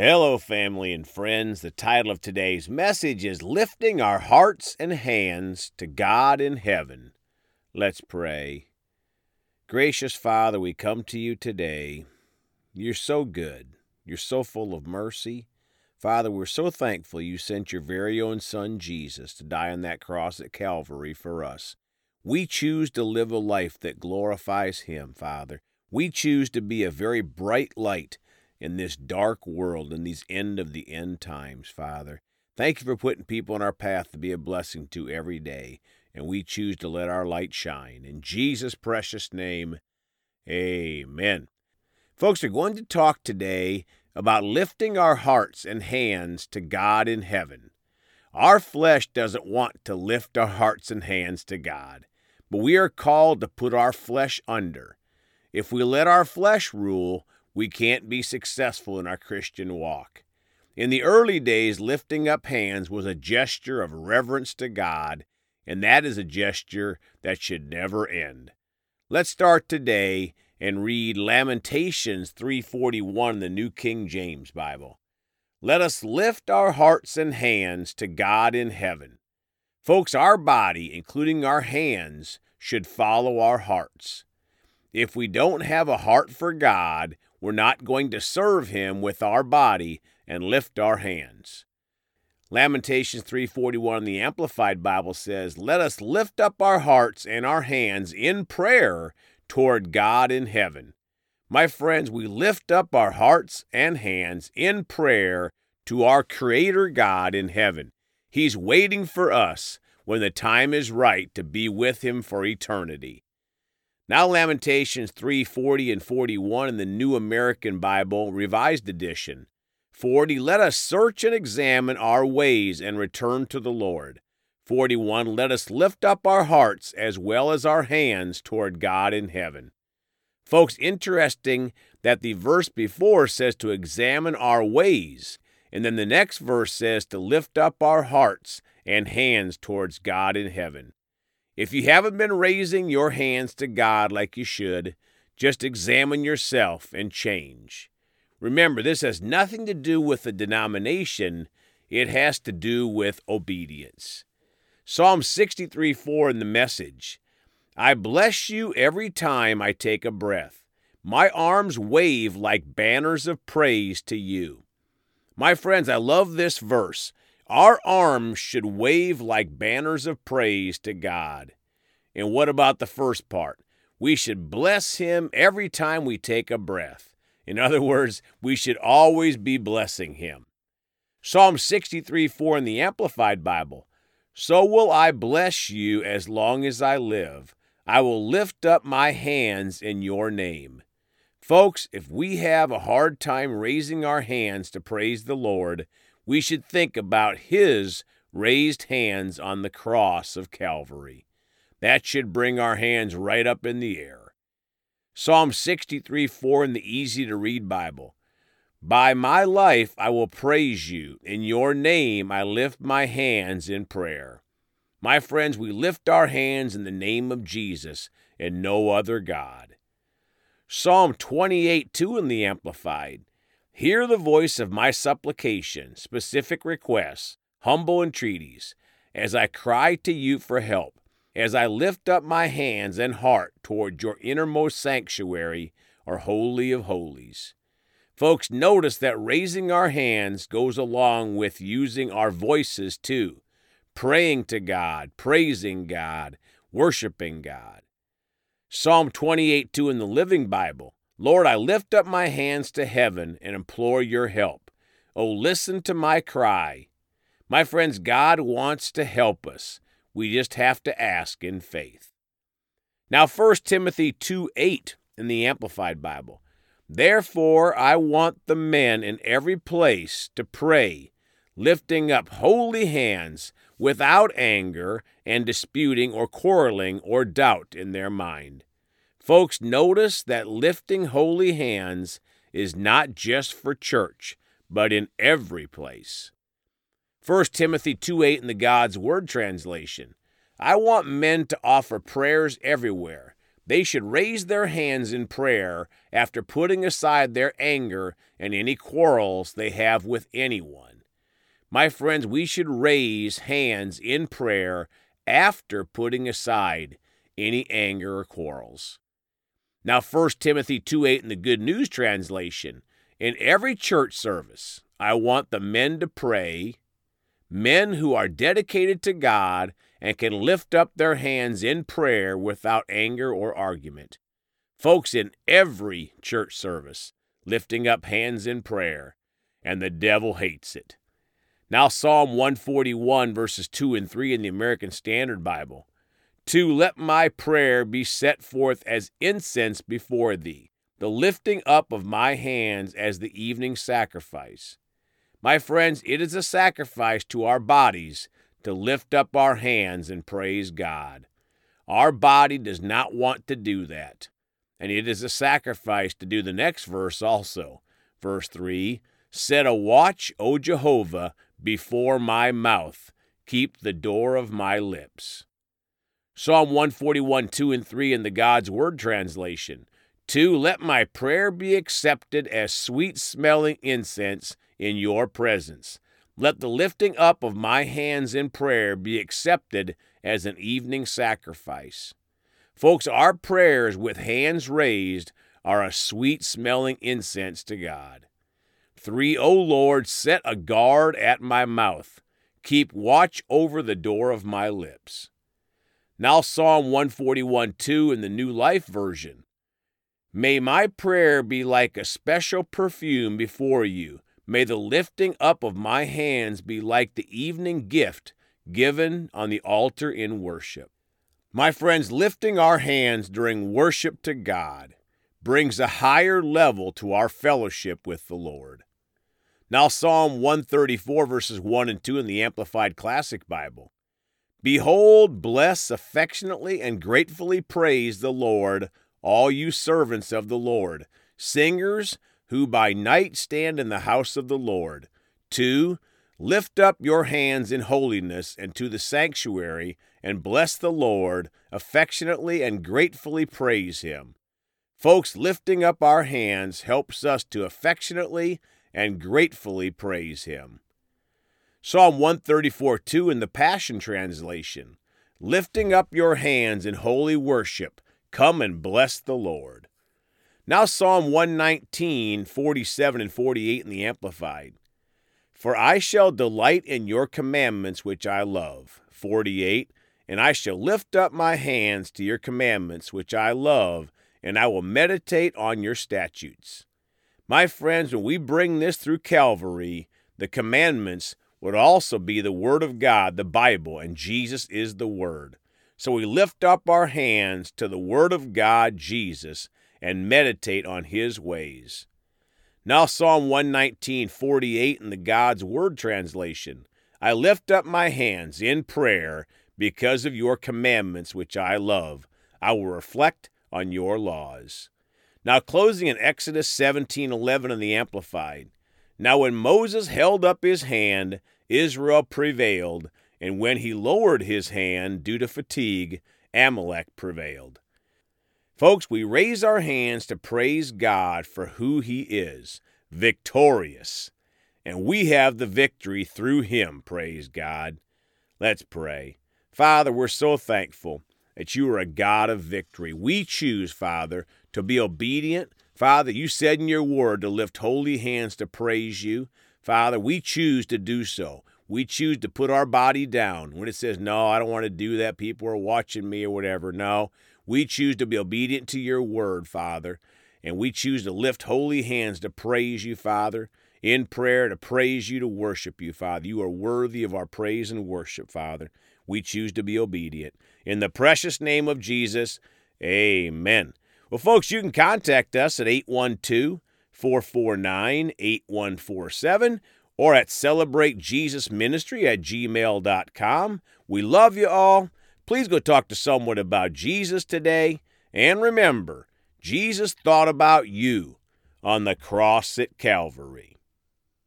Hello, family and friends. The title of today's message is Lifting Our Hearts and Hands to God in Heaven. Let's pray. Gracious Father, we come to you today. You're so good. You're so full of mercy. Father, we're so thankful you sent your very own Son, Jesus, to die on that cross at Calvary for us. We choose to live a life that glorifies Him, Father. We choose to be a very bright light in this dark world, in these end of the end times, Father. Thank you for putting people in our path to be a blessing to every day, and we choose to let our light shine. In Jesus' precious name, amen. Folks, we're going to talk today about lifting our hearts and hands to God in heaven. Our flesh doesn't want to lift our hearts and hands to God, but we are called to put our flesh under. If we let our flesh rule, we can't be successful in our Christian walk. In the early days, lifting up hands was a gesture of reverence to God, and that is a gesture that should never end. Let's start today and read Lamentations 3:41 in the New King James Bible. Let us lift our hearts and hands to God in heaven. Folks, our body, including our hands, should follow our hearts. If we don't have a heart for God, we're not going to serve him with our body and lift our hands. Lamentations 3:41 in the Amplified Bible says, "Let us lift up our hearts and our hands in prayer toward God in heaven." My friends, we lift up our hearts and hands in prayer to our creator God in heaven. He's waiting for us when the time is right to be with him for eternity. Now Lamentations 3:40 and 41 in the New American Bible Revised Edition. 40 Let us search and examine our ways and return to the Lord. 41 Let us lift up our hearts as well as our hands toward God in heaven. Folks, interesting that the verse before says to examine our ways, and then the next verse says to lift up our hearts and hands towards God in heaven. If you haven't been raising your hands to God like you should, just examine yourself and change. Remember, this has nothing to do with the denomination, it has to do with obedience. Psalm 63 4 in the message I bless you every time I take a breath. My arms wave like banners of praise to you. My friends, I love this verse our arms should wave like banners of praise to God. And what about the first part? We should bless Him every time we take a breath. In other words, we should always be blessing Him. Psalm 63 4 in the Amplified Bible. So will I bless you as long as I live. I will lift up my hands in your name. Folks, if we have a hard time raising our hands to praise the Lord, we should think about His raised hands on the cross of Calvary. That should bring our hands right up in the air. Psalm 63 4 in the easy to read Bible. By my life I will praise you. In your name I lift my hands in prayer. My friends, we lift our hands in the name of Jesus and no other God. Psalm 28 2 in the Amplified. Hear the voice of my supplication, specific requests, humble entreaties, as I cry to you for help, as I lift up my hands and heart toward your innermost sanctuary, or Holy of Holies. Folks, notice that raising our hands goes along with using our voices too, praying to God, praising God, worshiping God. Psalm 28 2 in the Living Bible Lord, I lift up my hands to heaven and implore your help. Oh, listen to my cry. My friends, God wants to help us. We just have to ask in faith. Now, 1 Timothy 2 8 in the Amplified Bible. Therefore, I want the men in every place to pray, lifting up holy hands without anger and disputing or quarreling or doubt in their mind. Folks, notice that lifting holy hands is not just for church, but in every place. 1 Timothy 2 8 in the God's Word translation. I want men to offer prayers everywhere, they should raise their hands in prayer after putting aside their anger and any quarrels they have with anyone. My friends, we should raise hands in prayer after putting aside any anger or quarrels. Now 1 Timothy 2 8 in the Good News translation, in every church service, I want the men to pray, men who are dedicated to God and can lift up their hands in prayer without anger or argument. Folks, in every church service, lifting up hands in prayer, and the devil hates it. Now, Psalm 141, verses 2 and 3 in the American Standard Bible. To let my prayer be set forth as incense before thee, the lifting up of my hands as the evening sacrifice. My friends, it is a sacrifice to our bodies to lift up our hands and praise God. Our body does not want to do that. And it is a sacrifice to do the next verse also. Verse 3 Set a watch, O Jehovah, before my mouth, keep the door of my lips. Psalm 141, 2 and 3 in the God's Word translation. 2. Let my prayer be accepted as sweet smelling incense in your presence. Let the lifting up of my hands in prayer be accepted as an evening sacrifice. Folks, our prayers with hands raised are a sweet smelling incense to God. 3. O Lord, set a guard at my mouth. Keep watch over the door of my lips. Now, Psalm 141 2 in the New Life Version. May my prayer be like a special perfume before you May the lifting up of my hands be like the evening gift given on the altar in worship. My friends, lifting our hands during worship to God brings a higher level to our fellowship with the Lord. Now, Psalm 134, verses 1 and 2 in the Amplified Classic Bible. Behold, bless affectionately and gratefully praise the Lord, all you servants of the Lord, singers, who by night stand in the house of the Lord. 2. Lift up your hands in holiness and to the sanctuary, and bless the Lord, affectionately and gratefully praise him. Folks, lifting up our hands helps us to affectionately and gratefully praise him. Psalm 134 2 in the Passion Translation Lifting up your hands in holy worship, come and bless the Lord. Now, Psalm 119, 47 and 48 in the Amplified. For I shall delight in your commandments which I love. 48. And I shall lift up my hands to your commandments which I love, and I will meditate on your statutes. My friends, when we bring this through Calvary, the commandments would also be the Word of God, the Bible, and Jesus is the Word. So we lift up our hands to the Word of God, Jesus, and meditate on his ways. Now, Psalm 119, 48 in the God's Word translation. I lift up my hands in prayer because of your commandments, which I love. I will reflect on your laws. Now, closing in Exodus 17, 11 in the Amplified. Now, when Moses held up his hand, Israel prevailed, and when he lowered his hand due to fatigue, Amalek prevailed. Folks, we raise our hands to praise God for who He is victorious. And we have the victory through Him, praise God. Let's pray. Father, we're so thankful that you are a God of victory. We choose, Father, to be obedient. Father, you said in your word to lift holy hands to praise you. Father, we choose to do so. We choose to put our body down when it says, No, I don't want to do that. People are watching me or whatever. No, we choose to be obedient to your word, Father, and we choose to lift holy hands to praise you, Father, in prayer to praise you, to worship you, Father. You are worthy of our praise and worship, Father. We choose to be obedient. In the precious name of Jesus, amen. Well, folks, you can contact us at 812 449 8147 or at celebratejesusministry at gmail.com. We love you all. Please go talk to someone about Jesus today. And remember, Jesus thought about you on the cross at Calvary.